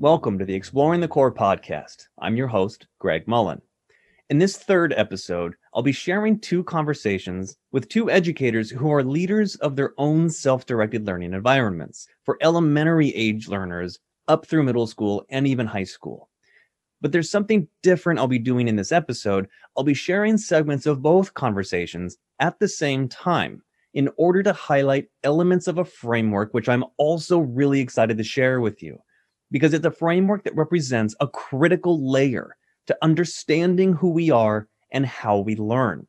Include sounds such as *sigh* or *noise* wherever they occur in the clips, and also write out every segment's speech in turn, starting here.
Welcome to the Exploring the Core podcast. I'm your host, Greg Mullen. In this third episode, I'll be sharing two conversations with two educators who are leaders of their own self directed learning environments for elementary age learners up through middle school and even high school. But there's something different I'll be doing in this episode. I'll be sharing segments of both conversations at the same time in order to highlight elements of a framework, which I'm also really excited to share with you because it's a framework that represents a critical layer to understanding who we are and how we learn.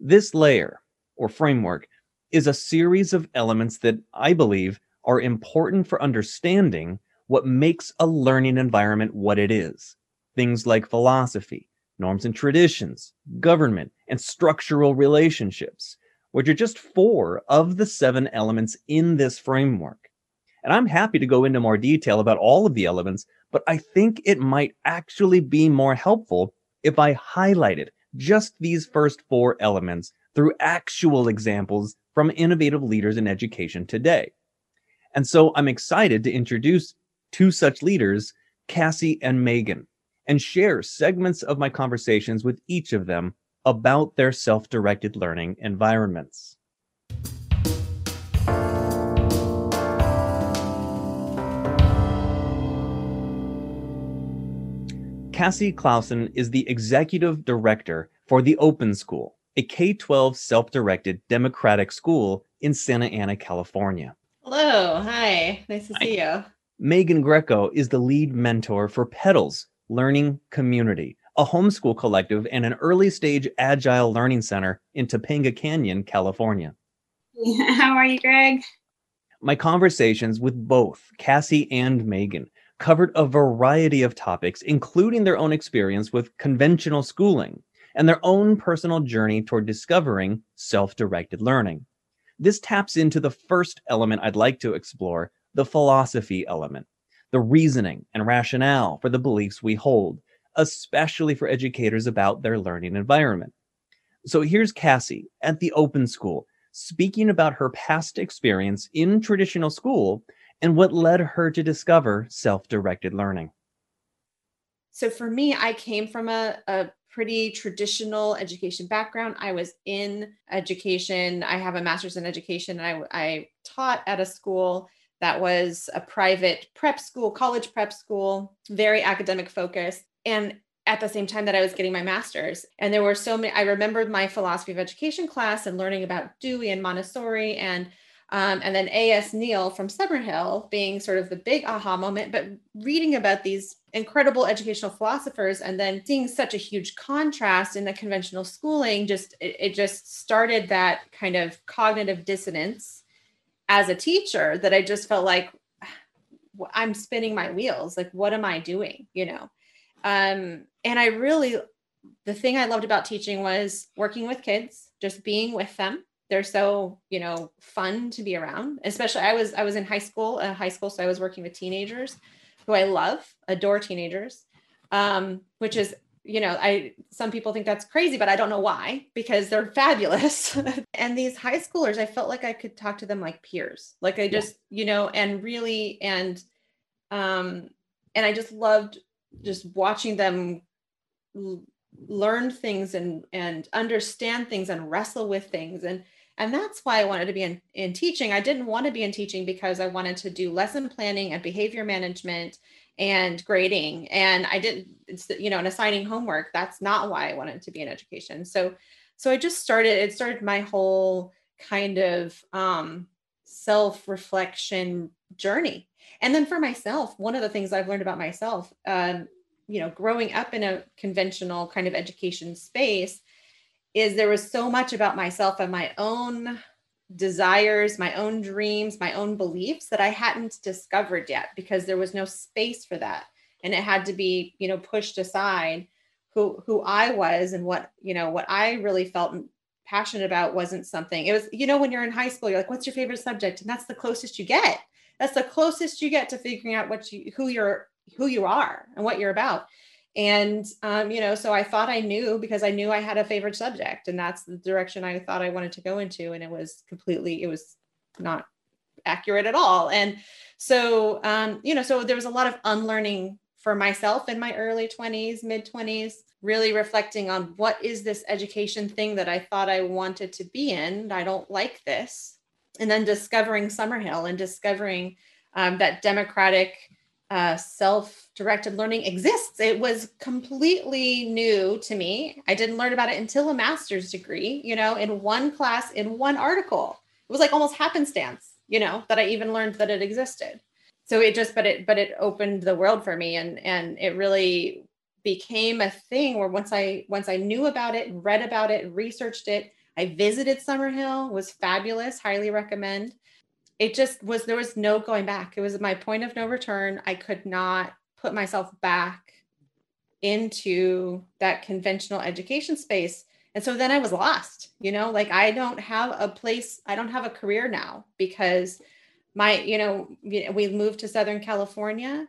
This layer or framework is a series of elements that I believe are important for understanding what makes a learning environment what it is. Things like philosophy, norms and traditions, government, and structural relationships, which are just four of the seven elements in this framework. And I'm happy to go into more detail about all of the elements, but I think it might actually be more helpful if I highlighted just these first four elements through actual examples from innovative leaders in education today. And so I'm excited to introduce two such leaders, Cassie and Megan, and share segments of my conversations with each of them about their self directed learning environments. Cassie Clausen is the executive director for the Open School, a K 12 self directed democratic school in Santa Ana, California. Hello. Hi. Nice to Hi. see you. Megan Greco is the lead mentor for Petals Learning Community, a homeschool collective and an early stage agile learning center in Topanga Canyon, California. *laughs* How are you, Greg? My conversations with both Cassie and Megan covered a variety of topics, including their own experience with conventional schooling and their own personal journey toward discovering self directed learning. This taps into the first element I'd like to explore the philosophy element, the reasoning and rationale for the beliefs we hold, especially for educators about their learning environment. So here's Cassie at the Open School speaking about her past experience in traditional school and what led her to discover self directed learning. So, for me, I came from a, a pretty traditional education background. I was in education. I have a master's in education. I, I taught at a school that was a private prep school, college prep school, very academic focused. And at the same time that I was getting my master's. And there were so many, I remembered my philosophy of education class and learning about Dewey and Montessori and um, and then A.S. Neill from Summerhill being sort of the big aha moment, but reading about these incredible educational philosophers and then seeing such a huge contrast in the conventional schooling, just it, it just started that kind of cognitive dissonance as a teacher that I just felt like I'm spinning my wheels. Like, what am I doing? You know? Um, and I really, the thing I loved about teaching was working with kids, just being with them they're so you know fun to be around especially i was i was in high school uh, high school so i was working with teenagers who i love adore teenagers um, which is you know i some people think that's crazy but i don't know why because they're *laughs* fabulous *laughs* and these high schoolers i felt like i could talk to them like peers like i just yeah. you know and really and um and i just loved just watching them learn things and and understand things and wrestle with things and and that's why i wanted to be in, in teaching. I didn't want to be in teaching because i wanted to do lesson planning and behavior management and grading. And i didn't you know and assigning homework that's not why i wanted to be in education. So so i just started it started my whole kind of um, self-reflection journey. And then for myself one of the things i've learned about myself um, you know growing up in a conventional kind of education space is there was so much about myself and my own desires my own dreams my own beliefs that i hadn't discovered yet because there was no space for that. And it had to be you know pushed aside who who i was and what you know what i really felt passionate about wasn't something. It was you know when you're in high school you're like what's your favorite subject? And that's the closest you get. That's the closest you get to figuring out what you who you're who you are and what you're about and um, you know so i thought i knew because i knew i had a favorite subject and that's the direction i thought i wanted to go into and it was completely it was not accurate at all. And so, um, you know, so there was a lot of unlearning for myself in my early 20s, mid 20s, really reflecting on what is this education thing that I thought I wanted to be in. I don't like this. And then discovering Summerhill and discovering um, that democratic uh, self directed learning exists. It was completely new to me. I didn't learn about it until a master's degree, you know, in one class, in one article. It was like almost happenstance, you know, that I even learned that it existed. So it just, but it, but it opened the world for me and, and it really became a thing where once I, once I knew about it, read about it, researched it, I visited Summerhill, was fabulous, highly recommend it just was there was no going back. It was my point of no return. I could not put myself back into that conventional education space. And so then I was lost, you know, like I don't have a place, I don't have a career now because my, you know, we moved to Southern California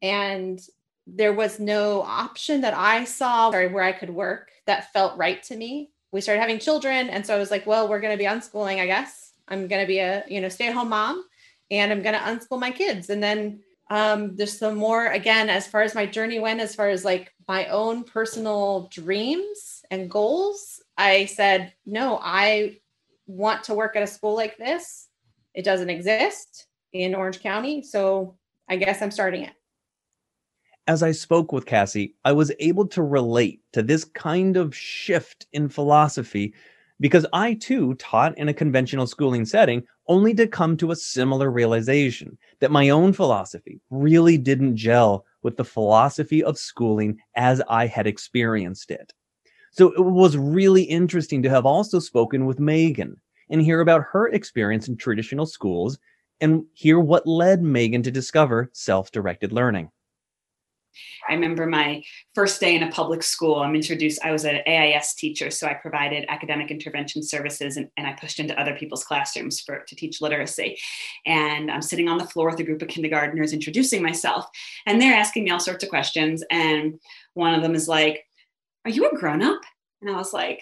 and there was no option that I saw where I could work that felt right to me. We started having children. And so I was like, well, we're going to be unschooling, I guess. I'm going to be a, you know, stay at home mom and I'm going to unschool my kids. And then um, there's some more, again, as far as my journey went, as far as like my own personal dreams and goals, I said, no, I want to work at a school like this. It doesn't exist in Orange County. So I guess I'm starting it. As I spoke with Cassie, I was able to relate to this kind of shift in philosophy because I too taught in a conventional schooling setting only to come to a similar realization that my own philosophy really didn't gel with the philosophy of schooling as I had experienced it. So it was really interesting to have also spoken with Megan and hear about her experience in traditional schools and hear what led Megan to discover self directed learning. I remember my first day in a public school. I'm introduced, I was an AIS teacher, so I provided academic intervention services and, and I pushed into other people's classrooms for to teach literacy. And I'm sitting on the floor with a group of kindergarteners introducing myself, and they're asking me all sorts of questions. And one of them is like, Are you a grown up? And I was like,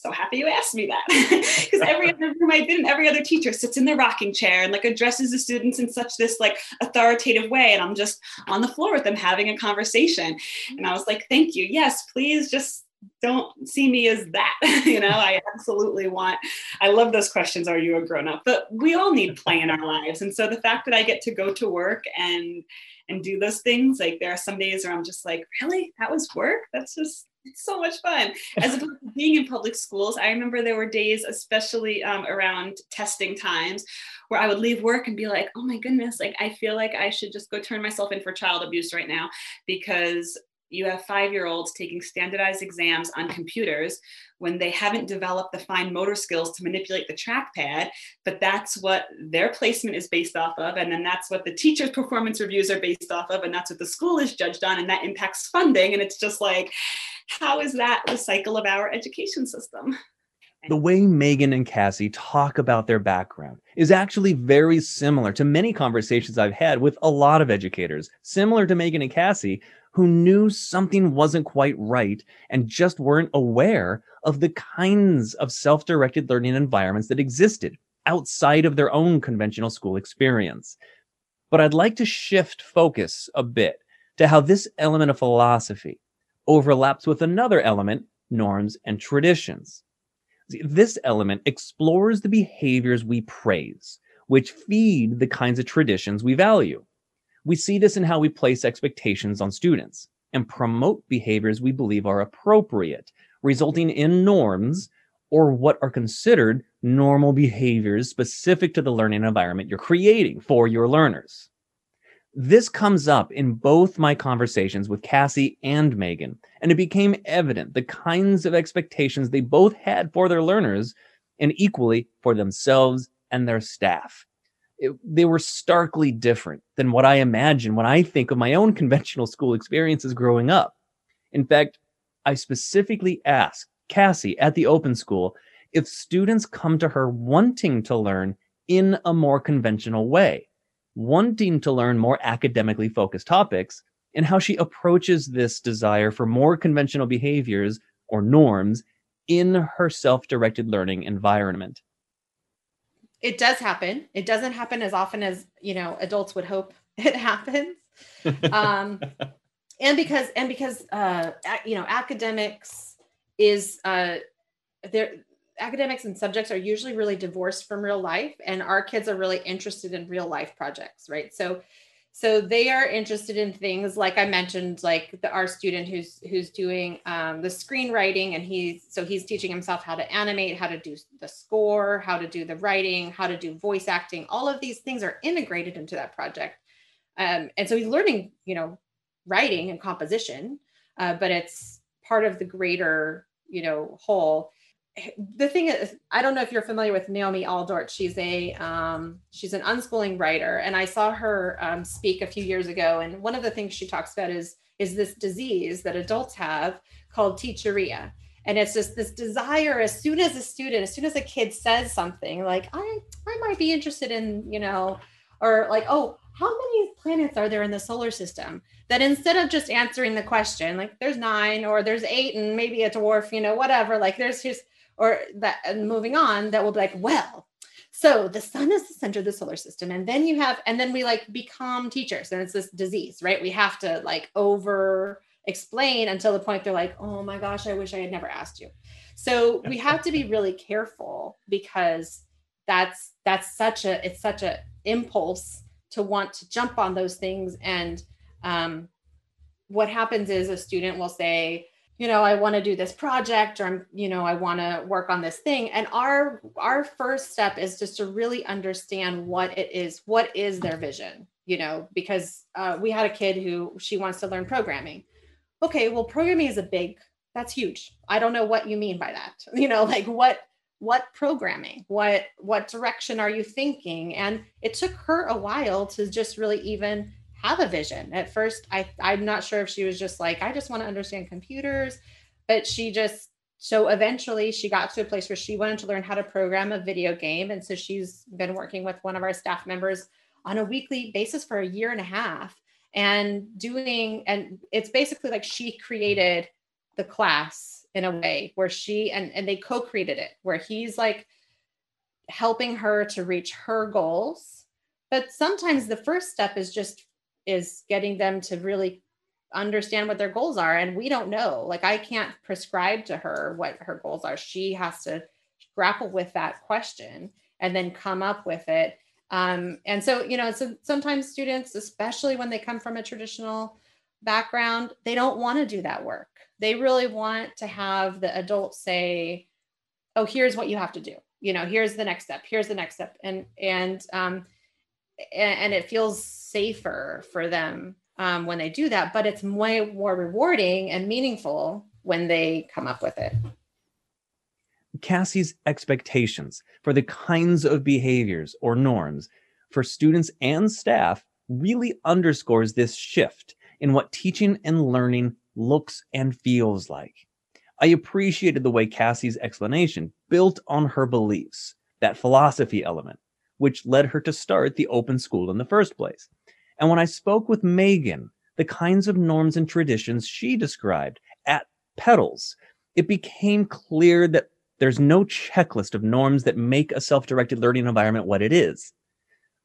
so happy you asked me that. *laughs* Because every *laughs* other room I've been in, every other teacher sits in their rocking chair and like addresses the students in such this like authoritative way. And I'm just on the floor with them having a conversation. And I was like, thank you. Yes, please just don't see me as that. *laughs* you know, I absolutely want, I love those questions. Are you a grown up? But we all need play in our lives. And so the fact that I get to go to work and and do those things, like there are some days where I'm just like, really? That was work? That's just so much fun. As opposed to being in public schools, I remember there were days, especially um, around testing times, where I would leave work and be like, oh my goodness, like I feel like I should just go turn myself in for child abuse right now because you have five year olds taking standardized exams on computers when they haven't developed the fine motor skills to manipulate the trackpad but that's what their placement is based off of and then that's what the teacher's performance reviews are based off of and that's what the school is judged on and that impacts funding and it's just like how is that the cycle of our education system? The way Megan and Cassie talk about their background is actually very similar to many conversations I've had with a lot of educators, similar to Megan and Cassie, who knew something wasn't quite right and just weren't aware of the kinds of self directed learning environments that existed outside of their own conventional school experience. But I'd like to shift focus a bit to how this element of philosophy overlaps with another element, norms and traditions. This element explores the behaviors we praise, which feed the kinds of traditions we value. We see this in how we place expectations on students and promote behaviors we believe are appropriate, resulting in norms or what are considered normal behaviors specific to the learning environment you're creating for your learners. This comes up in both my conversations with Cassie and Megan, and it became evident the kinds of expectations they both had for their learners and equally for themselves and their staff. It, they were starkly different than what I imagine when I think of my own conventional school experiences growing up. In fact, I specifically asked Cassie at the open school if students come to her wanting to learn in a more conventional way wanting to learn more academically focused topics and how she approaches this desire for more conventional behaviors or norms in her self directed learning environment. It does happen. It doesn't happen as often as you know adults would hope *laughs* it happens. um, *laughs* and because and because uh, you know academics is uh, there academics and subjects are usually really divorced from real life and our kids are really interested in real life projects right so so they are interested in things like i mentioned like the our student who's who's doing um, the screenwriting and he's so he's teaching himself how to animate how to do the score how to do the writing how to do voice acting. All of these things are integrated into that project. Um, and so he's learning you know writing and composition uh, but it's part of the greater you know whole the thing is i don't know if you're familiar with naomi Aldort. she's a um, she's an unschooling writer. And i saw her um, speak a few years ago. And one of the things she talks about is is this disease that adults have called teacheria. And it's just this desire as soon as a student as soon as a kid says something like i i might be interested in you know or like oh how many planets are there in the solar system? That instead of just answering the question like there's nine or there's eight and maybe a dwarf you know whatever like there's just or that and moving on that will be like well so the sun is the center of the solar system and then you have and then we like become teachers and it's this disease right? We have to like over explain until the point they're like oh my gosh i wish i had never asked you. So we *laughs* have to be really careful because that's that's such a it's such a impulse to want to jump on those things and um, what happens is a student will say you know i want to do this project or i'm you know i want to work on this thing. And our our first step is just to really understand what it is what is their vision you know because uh, we had a kid who she wants to learn programming. Okay well programming is a big that's huge. I don't know what you mean by that. *laughs* You know like what what programming? What what direction are you thinking? And it took her a while to just really even have a vision. At first, I I'm not sure if she was just like, I just want to understand computers, but she just so eventually she got to a place where she wanted to learn how to program a video game. And so she's been working with one of our staff members on a weekly basis for a year and a half and doing and it's basically like she created the class in a way where she and and they co-created it where he's like helping her to reach her goals but sometimes the first step is just is getting them to really understand what their goals are. And we don't know like i can't prescribe to her what her goals are. She has to grapple with that question and then come up with it. Um, and so you know so sometimes students especially when they come from a traditional background they don't want to do that work. They really want to have the adult say oh here's what you have to do. You know here's the next step. Here's the next step. And and um, and, it feels safer for them um, when they do that, but it's way more rewarding and meaningful when they come up with it. Cassie's expectations for the kinds of behaviors or norms for students and staff really underscores this shift in what teaching and learning looks and feels like. I appreciated the way Cassie's explanation built on her beliefs, that philosophy element, which led her to start the open school in the first place. And when I spoke with Megan, the kinds of norms and traditions she described at Petals, it became clear that there's no checklist of norms that make a self directed learning environment what it is,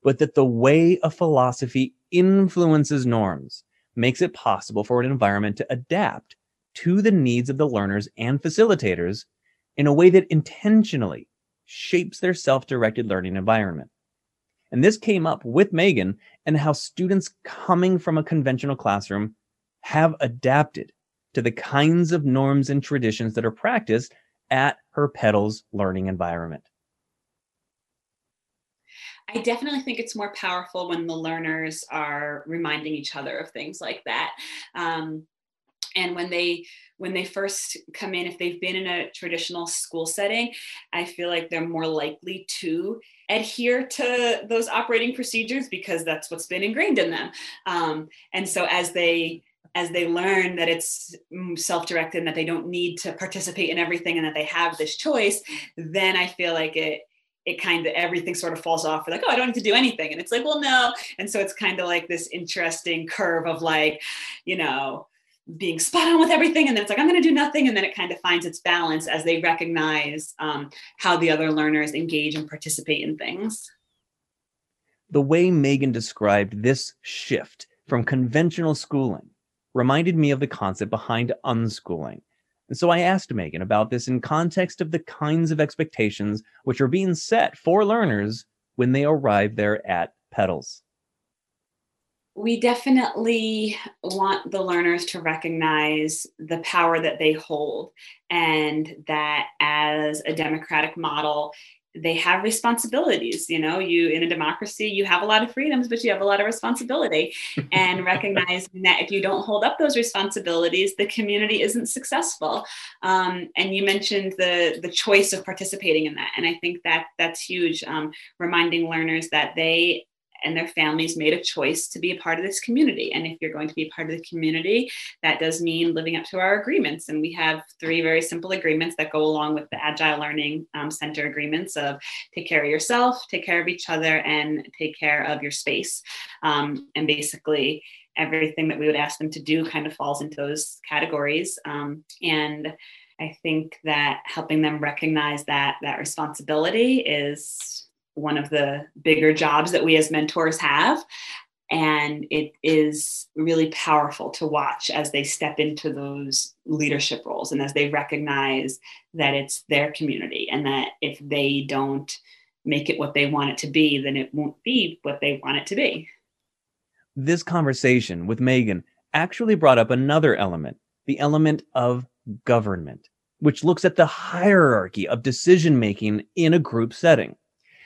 but that the way a philosophy influences norms makes it possible for an environment to adapt to the needs of the learners and facilitators in a way that intentionally shapes their self directed learning environment. And this came up with Megan and how students coming from a conventional classroom have adapted to the kinds of norms and traditions that are practiced at her Petals learning environment. I definitely think it's more powerful when the learners are reminding each other of things like that. Um, and when they when they first come in if they've been in a traditional school setting i feel like they're more likely to adhere to those operating procedures because that's what's been ingrained in them um, and so as they as they learn that it's self-directed and that they don't need to participate in everything and that they have this choice then i feel like it it kind of everything sort of falls off. We're like, oh, I don't need to do anything. And it's like, well, no. And so it's kind of like this interesting curve of like, you know, being spot on with everything and then it's like i'm going to do nothing and then it kind of finds its balance as they recognize um, how the other learners engage and participate in things. The way megan described this shift from conventional schooling reminded me of the concept behind unschooling. And so i asked megan about this in context of the kinds of expectations which are being set for learners when they arrive there at petals we definitely want the learners to recognize the power that they hold and that as a democratic model they have responsibilities. You know you in a democracy you have a lot of freedoms but you have a lot of responsibility. *laughs* And recognizing that if you don't hold up those responsibilities the community isn't successful. Um, and you mentioned the the choice of participating in that. And i think that that's huge um, reminding learners that they and their families made a choice to be a part of this community. And if you're going to be a part of the community, that does mean living up to our agreements. And we have three very simple agreements that go along with the Agile Learning um, Center agreements of take care of yourself, take care of each other, and take care of your space. Um, and basically, everything that we would ask them to do kind of falls into those categories. Um, and I think that helping them recognize that that responsibility is one of the bigger jobs that we as mentors have. And it is really powerful to watch as they step into those leadership roles and as they recognize that it's their community and that if they don't make it what they want it to be, then it won't be what they want it to be. This conversation with Megan actually brought up another element the element of government, which looks at the hierarchy of decision making in a group setting.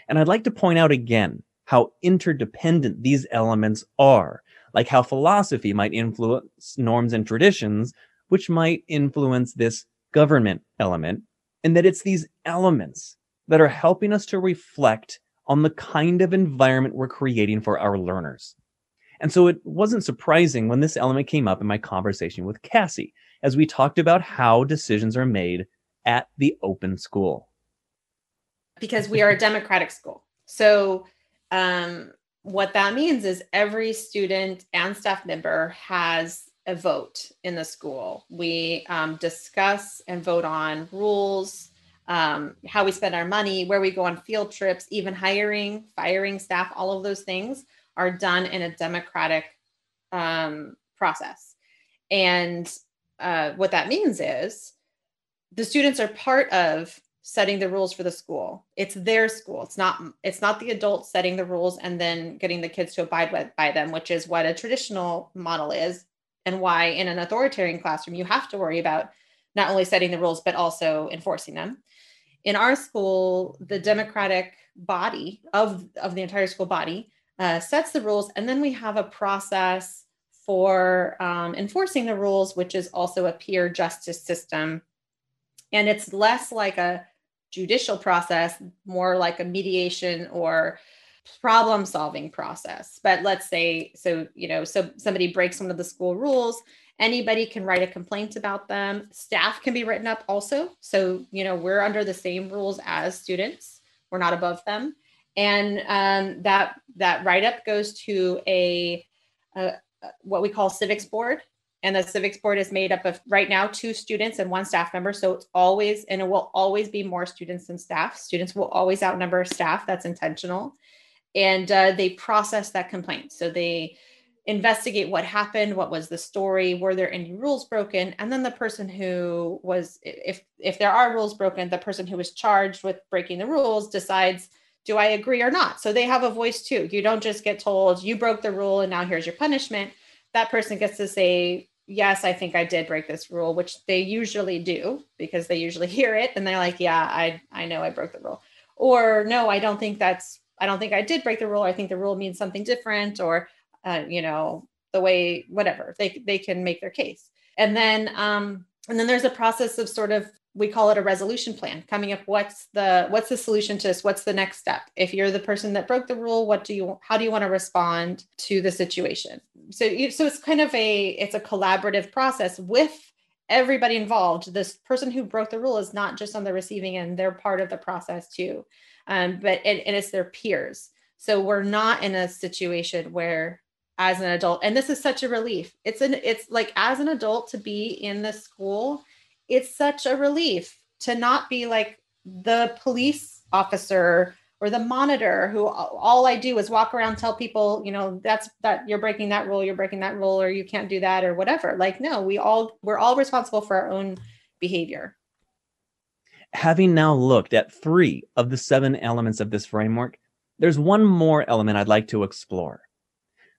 And I'd like to point out again how interdependent these elements are, like how philosophy might influence norms and traditions, which might influence this government element, and that it's these elements that are helping us to reflect on the kind of environment we're creating for our learners. And so it wasn't surprising when this element came up in my conversation with Cassie as we talked about how decisions are made at the open school because we are a democratic school. So, um, what that means is every student and staff member has a vote in the school. We um, discuss and vote on rules, um, how we spend our money, where we go on field trips, even hiring, firing staff, all of those things are done in a democratic um, process. And uh, what that means is the students are part of setting the rules for the school. It's their school. It's not it's not the adults setting the rules and then getting the kids to abide by, by them, which is what a traditional model is and why in an authoritarian classroom you have to worry about not only setting the rules but also enforcing them. In our school, the democratic body of of the entire school body uh, sets the rules, and then we have a process for um, enforcing the rules, which is also a peer justice system and it's less like a judicial process, more like a mediation or problem solving process. But let's say, so, you know, so somebody breaks one of the school rules, anybody can write a complaint about them. Staff can be written up also. So, you know, we're under the same rules as students, we're not above them. And um, that that write up goes to a, a what we call civics board and the civics board is made up of right now two students and one staff member. So it's always and it will always be more students than staff. Students will always outnumber staff. That's intentional. And uh, they process that complaint. So they investigate what happened what was the story were there any rules broken? And then the person who was if if there are rules broken the person who was charged with breaking the rules decides do i agree or not? So they have a voice too. You don't just get told you broke the rule and now here's your punishment. That person gets to say, yes, I think I did break this rule, which they usually do because they usually *laughs* hear it and they're like, yeah, I, I know I broke the rule. Or no, I don't think that's, I don't think I did break the rule. I think the rule means something different or, uh, you know, the way, whatever they, they can make their case. And then, um, and then there's a process of sort of we call it a resolution plan coming up what's the what's the solution to this? What's the next step? If you're the person that broke the rule what do you how do you want to respond to the situation? So so it's kind of a it's a collaborative process with everybody involved. This person who broke the rule is not just on the receiving end they're part of the process too. Um, but it, and it's their peers. So we're not in a situation where as an adult and this is such a relief. It's an it's like as an adult to be in the school it's such a relief to not be like the police officer or the monitor who all I do is walk around tell people, you know, that's that you're breaking that rule, you're breaking that rule or you can't do that or whatever. Like no, we all we're all responsible for our own behavior. Having now looked at 3 of the 7 elements of this framework, there's one more element I'd like to explore.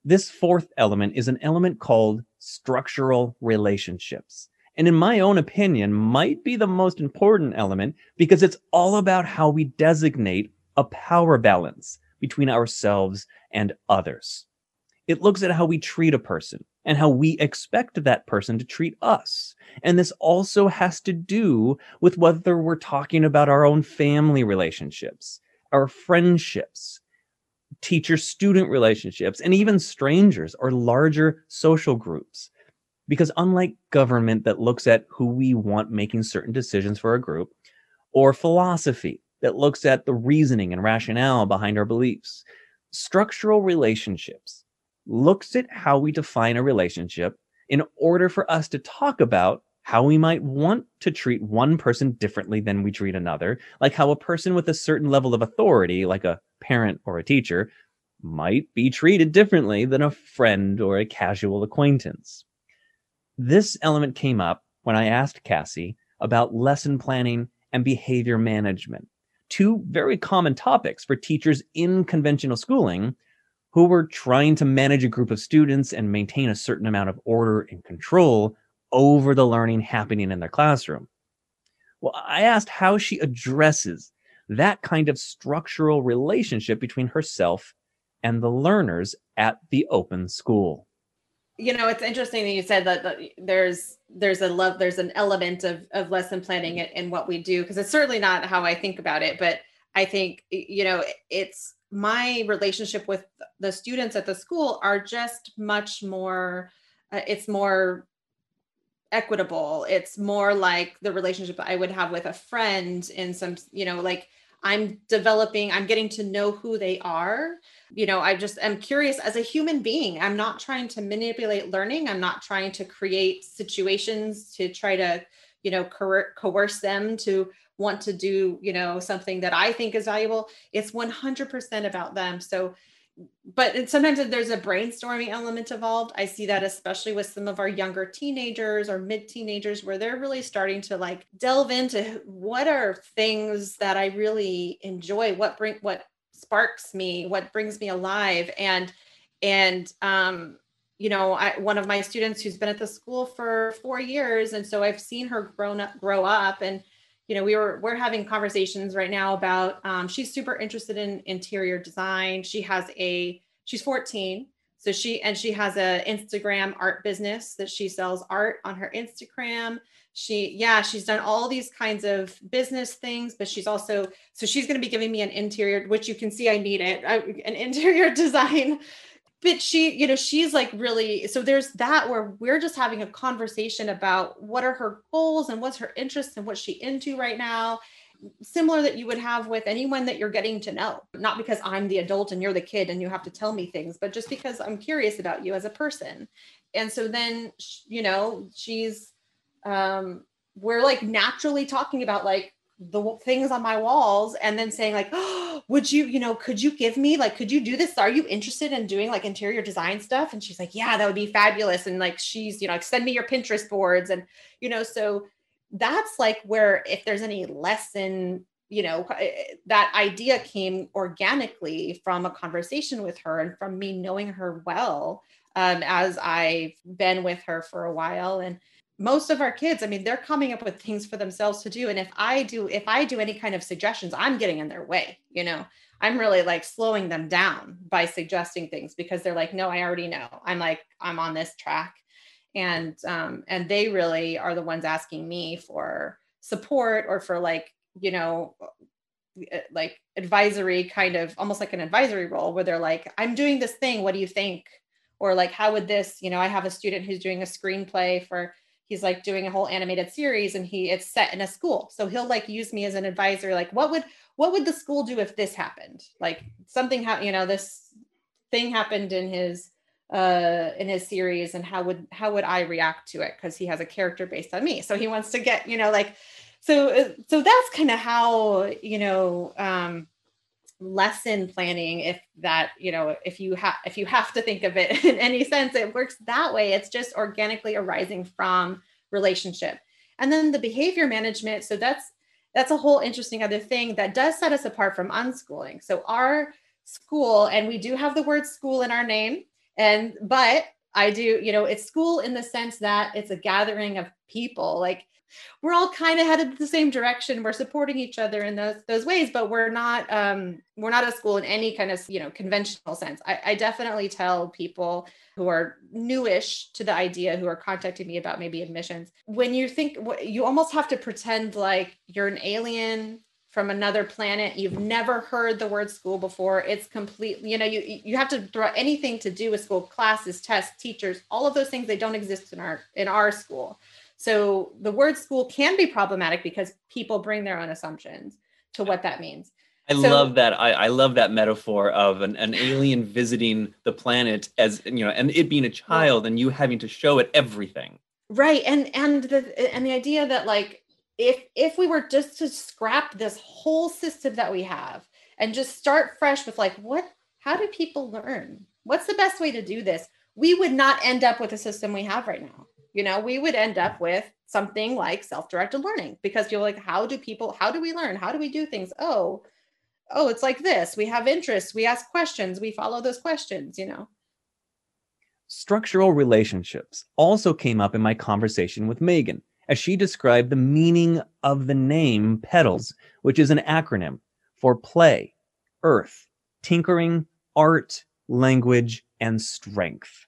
This fourth element is an element called structural relationships. And in my own opinion, might be the most important element because it's all about how we designate a power balance between ourselves and others. It looks at how we treat a person and how we expect that person to treat us. And this also has to do with whether we're talking about our own family relationships, our friendships, teacher student relationships, and even strangers or larger social groups. Because unlike government that looks at who we want making certain decisions for a group, or philosophy that looks at the reasoning and rationale behind our beliefs, structural relationships looks at how we define a relationship in order for us to talk about how we might want to treat one person differently than we treat another, like how a person with a certain level of authority, like a parent or a teacher, might be treated differently than a friend or a casual acquaintance. This element came up when I asked Cassie about lesson planning and behavior management, two very common topics for teachers in conventional schooling who were trying to manage a group of students and maintain a certain amount of order and control over the learning happening in their classroom. Well, I asked how she addresses that kind of structural relationship between herself and the learners at the open school. You know, it's interesting that you said that, there's there's a love there's an element of of lesson planning in what we do because it's certainly not how I think about it, but I think you know it's my relationship with the students at the school are just much more uh, it's more equitable. It's more like the relationship i would have with a friend in some you know like i'm developing i'm getting to know who they are. You know i just am curious as a human being. I'm not trying to manipulate learning. I'm not trying to create situations to try to you know coer- coerce them to want to do you know something that i think is valuable. It's 100% about them. So but sometimes there's a brainstorming element involved. I see that especially with some of our younger teenagers or mid teenagers where they're really starting to like delve into what are things that I really enjoy, what bring what sparks me, what brings me alive and and um you know, I, one of my students who's been at the school for 4 years and so I've seen her grown up grow up and you know, we were we're having conversations right now about um, she's super interested in interior design. She has a she's 14, so she and she has a Instagram art business that she sells art on her Instagram. She yeah, she's done all these kinds of business things, but she's also so she's going to be giving me an interior, which you can see I need it, an *laughs* interior design but she you know she's like really so there's that where we're just having a conversation about what are her goals and what's her interests and what's she into right now. Similar that you would have with anyone that you're getting to know not because i'm the adult and you're the kid and you have to tell me things but just because i'm curious about you as a person. And so then you know she's um we're like naturally talking about like the things on my walls and then saying like oh, *gasps* would you you know could you give me like could you do this? Are you interested in doing like interior design stuff? And she's like yeah that would be fabulous. And like she's you know like send me your pinterest boards. And you know so that's like where if there's any lesson you know eh, that idea came organically from a conversation with her and from me knowing her well um, as i've been with her for a while. And most of our kids i mean they're coming up with things for themselves to do. And if i do if i do any kind of suggestions i'm getting in their way you know? I'm really like slowing them down by suggesting things because they're like no i already know. I'm like i'm on this track. And um and they really are the ones asking me for support or for like you know uh, like advisory kind of almost like an advisory role where they're like i'm doing this thing. What do you think? Or like how would this you know i have a student who's doing a screenplay for he's like doing a whole animated series and he it's set in a school. So he'll like use me as an advisor like what would what would the school do if this happened? Like something ha- you know this thing happened in his uh in his series and how would how would i react to it? Because he has a character based on me. So he wants to get you know like so uh, so that's kind of how you know um lesson planning if that you know if you have if you have to think of it *laughs* in any sense it works that way. It's just organically arising from relationship. And then the behavior management. So that's that's a whole interesting other thing that does set us apart from unschooling. So our school and we do have the word school in our name and but i do you know it's school in the sense that it's a gathering of people. Like we're all kind of headed the same direction. We're supporting each other in those those ways, but we're not um, we're not a school in any kind of you know conventional sense. I, I definitely tell people who are newish to the idea who are contacting me about maybe admissions when you think you almost have to pretend like you're an alien from another planet you've never heard the word school before it's completely you know you you have to throw anything to do with school classes tests teachers all of those things they don't exist in our in our school so the word school can be problematic because people bring their own assumptions to what that means. I so, love that. I, I love that metaphor of an, an alien visiting the planet as you know, and it being a child and you having to show it everything. Right. And and the and the idea that like if if we were just to scrap this whole system that we have and just start fresh with like what how do people learn? What's the best way to do this? We would not end up with the system we have right now you know, we would end up with something like self-directed learning because you're like, how do people, how do we learn? How do we do things? Oh, oh, it's like this. We have interests, we ask questions, we follow those questions, you know. Structural relationships also came up in my conversation with Megan as she described the meaning of the name PETALS, which is an acronym for play, earth, tinkering, art, language, and strength.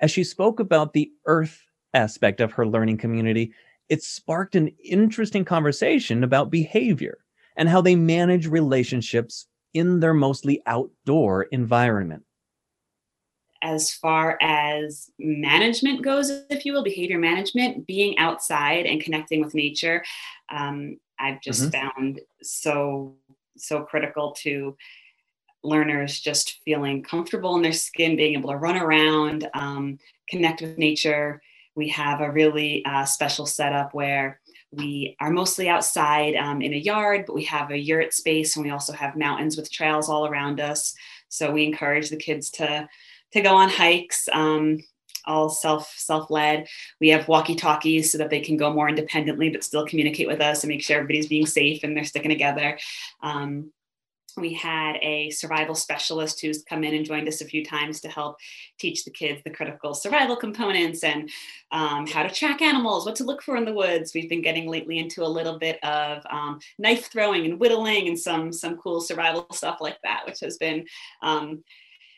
As she spoke about the earth aspect of her learning community, it sparked an interesting conversation about behavior and how they manage relationships in their mostly outdoor environment. As far as management goes, if you will, behavior management, being outside and connecting with nature, um, I've just mm-hmm. found so so critical to learners just feeling comfortable in their skin, being able to run around, um, connect with nature. We have a really uh, special setup where we are mostly outside um, in a yard, but we have a yurt space and we also have mountains with trails all around us. So we encourage the kids to to go on hikes, um, all self self led. We have walkie talkies so that they can go more independently, but still communicate with us and make sure everybody's being safe and they're sticking together. Um, we had a survival specialist who's come in and joined us a few times to help teach the kids the critical survival components and um, how to track animals, what to look for in the woods. We've been getting lately into a little bit of um, knife throwing and whittling and some some cool survival stuff like that, which has been um,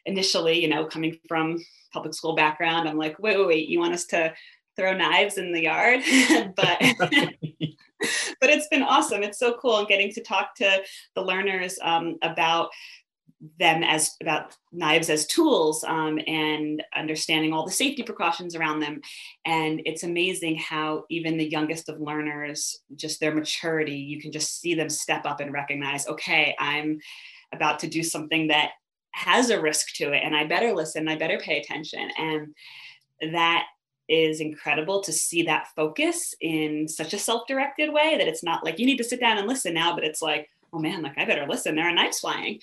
initially, you know, coming from public school background. I'm like, wait, wait, wait, you want us to throw knives in the yard? *laughs* but *laughs* but it's been awesome. It's so cool and getting to talk to the learners um, about them as about knives as tools um, and understanding all the safety precautions around them and it's amazing how even the youngest of learners just their maturity you can just see them step up and recognize okay i'm about to do something that has a risk to it and i better listen i better pay attention and that is incredible to see that focus in such a self-directed way that it's not like you need to sit down and listen now, but it's like, oh man, like I better listen. There are knives flying.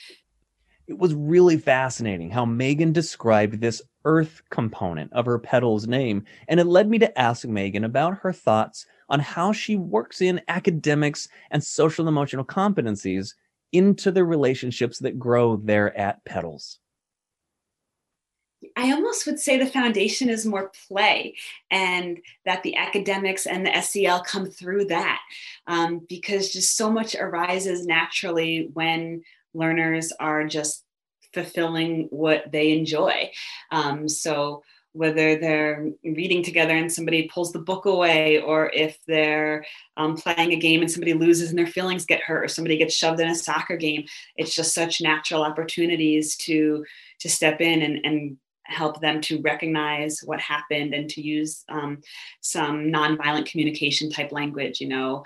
It was really fascinating how Megan described this earth component of her petals name, and it led me to ask Megan about her thoughts on how she works in academics and social emotional competencies into the relationships that grow there at Petals. I almost would say the foundation is more play and that the academics and the SEL come through that um, because just so much arises naturally when learners are just fulfilling what they enjoy. Um, so whether they're reading together and somebody pulls the book away, or if they're um, playing a game and somebody loses and their feelings get hurt, or somebody gets shoved in a soccer game, it's just such natural opportunities to to step in and, and help them to recognize what happened and to use um, some nonviolent communication type language you know.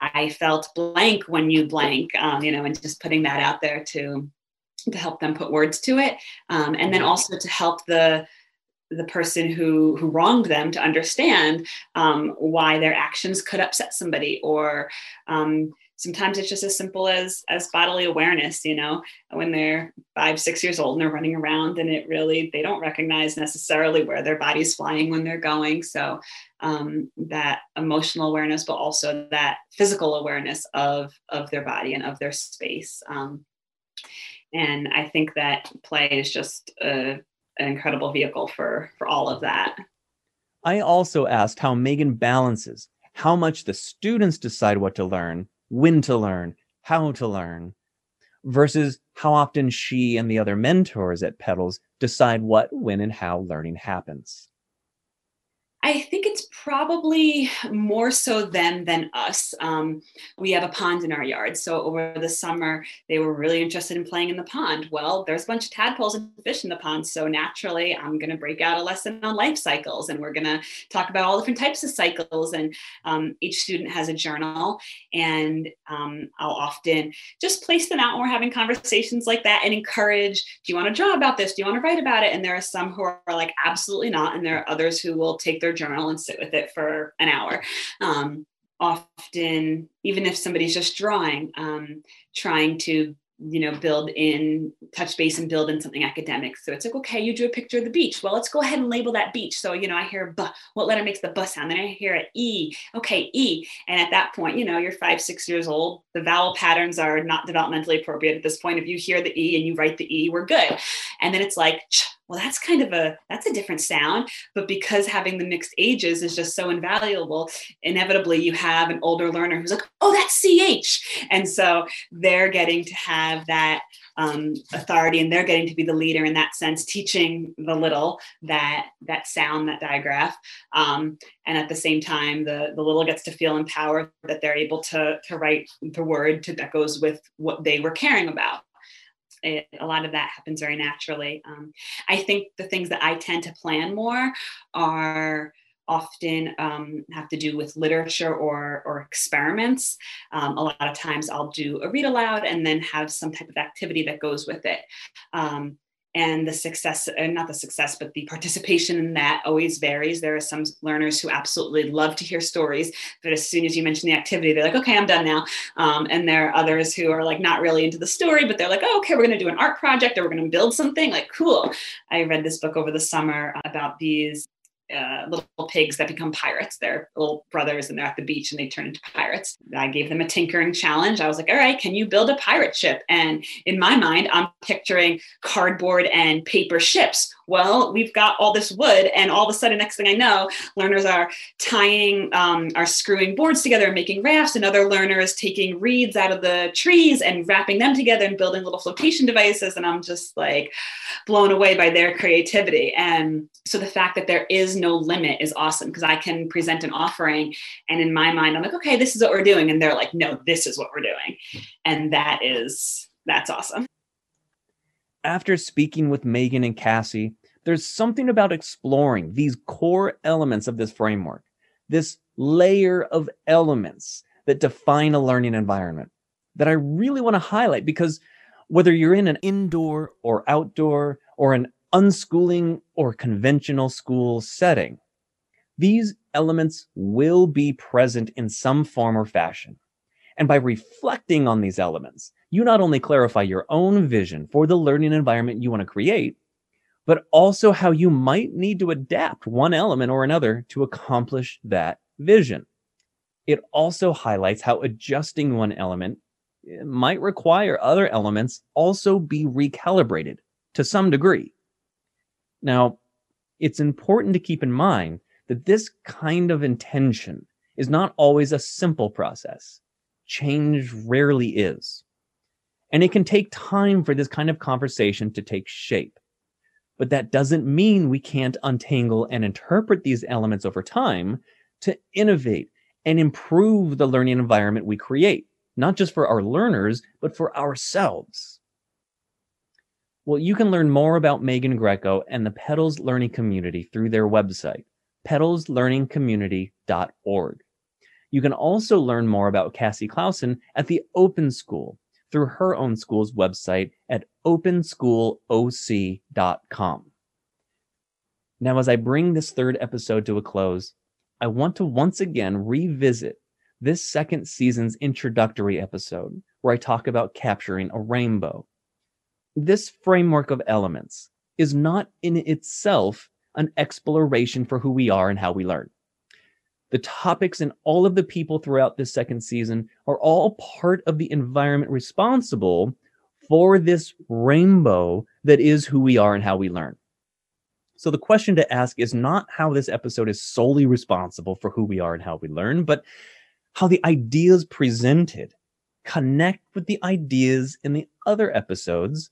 I felt blank when you blank um, you know and just putting that out there to to help them put words to it um, and then also to help the the person who who wronged them to understand um, why their actions could upset somebody or um, sometimes it's just as simple as as bodily awareness you know? When they're five six years old and they're running around and it really they don't recognize necessarily where their body's flying when they're going. So um, that emotional awareness but also that physical awareness of of their body and of their space. Um, and i think that play is just a, an incredible vehicle for for all of that i also asked how megan balances how much the students decide what to learn when to learn, how to learn, versus how often she and the other mentors at Petals decide what, when, and how learning happens. I think it's probably more so them than us. Um, we have a pond in our yard. So over the summer, they were really interested in playing in the pond. Well, there's a bunch of tadpoles and fish in the pond. So naturally, I'm going to break out a lesson on life cycles and we're going to talk about all different types of cycles. And um, each student has a journal. And um, I'll often just place them out when we're having conversations like that and encourage do you want to draw about this? Do you want to write about it? And there are some who are like, absolutely not. And there are others who will take their their journal and sit with it for an hour. Um, often, even if somebody's just drawing, um, trying to you know build in touch base and build in something academic. So it's like okay you drew a picture of the beach. Well let's go ahead and label that beach. So you know i hear b what letter makes the b sound? Then i hear an e. Okay e. And at that point you know you're five six years old. The vowel patterns are not developmentally appropriate at this point. If you hear the e and you write the e we're good. And then it's like well that's kind of a that's a different sound but because having the mixed ages is just so invaluable inevitably you have an older learner who's like oh that's ch and so they're getting to have that um, authority and they're getting to be the leader in that sense teaching the little that that sound that digraph. Um, and at the same time the the little gets to feel empowered that they're able to to write the word to, that goes with what they were caring about it, a lot of that happens very naturally. Um, I think the things that I tend to plan more are often um, have to do with literature or, or experiments. Um, a lot of times I'll do a read aloud and then have some type of activity that goes with it. Um, and the success uh, not the success but the participation in that always varies. There are some learners who absolutely love to hear stories but as soon as you mention the activity they're like okay i'm done now. Um, and there are others who are like not really into the story but they're like oh, okay we're going to do an art project or we're going to build something. Like cool. I read this book over the summer about these uh, little pigs that become pirates. They're little brothers and they're at the beach and they turn into pirates. I gave them a tinkering challenge. I was like, all right, can you build a pirate ship? And in my mind, I'm picturing cardboard and paper ships well, we've got all this wood, and all of a sudden, next thing I know, learners are tying, um, are screwing boards together and making rafts, and other learners taking reeds out of the trees and wrapping them together and building little flotation devices. And I'm just like blown away by their creativity. And so the fact that there is no limit is awesome because I can present an offering, and in my mind, I'm like, okay, this is what we're doing, and they're like, no, this is what we're doing, and that is that's awesome after speaking with Megan and Cassie, there's something about exploring these core elements of this framework, this layer of elements that define a learning environment that I really want to highlight because whether you're in an indoor or outdoor or an unschooling or conventional school setting, these elements will be present in some form or fashion. And by reflecting on these elements, you not only clarify your own vision for the learning environment you want to create, but also how you might need to adapt one element or another to accomplish that vision. It also highlights how adjusting one element eh, might require other elements also be recalibrated to some degree. Now, it's important to keep in mind that this kind of intention is not always a simple process. Change rarely is. And it can take time for this kind of conversation to take shape. But that doesn't mean we can't untangle and interpret these elements over time to innovate and improve the learning environment we create, not just for our learners, but for ourselves. Well, you can learn more about Megan Greco and the Petals Learning Community through their website, petalslearningcommunity.org. You can also learn more about Cassie Clausen at the Open School, through her own school's website at openschooloc.com. Now, as I bring this third episode to a close, I want to once again revisit this second season's introductory episode where I talk about capturing a rainbow. This framework of elements is not in itself an exploration for who we are and how we learn. The topics and all of the people throughout this second season are all part of the environment responsible for this rainbow that is who we are and how we learn. So the question to ask is not how this episode is solely responsible for who we are and how we learn, but how the ideas presented connect with the ideas in the other episodes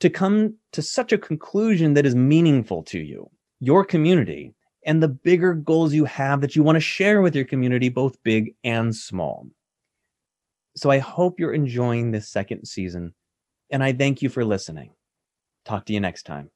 to come to such a conclusion that is meaningful to you, your community, and the bigger goals you have that you want to share with your community, both big and small. So I hope you're enjoying this second season, and I thank you for listening. Talk to you next time.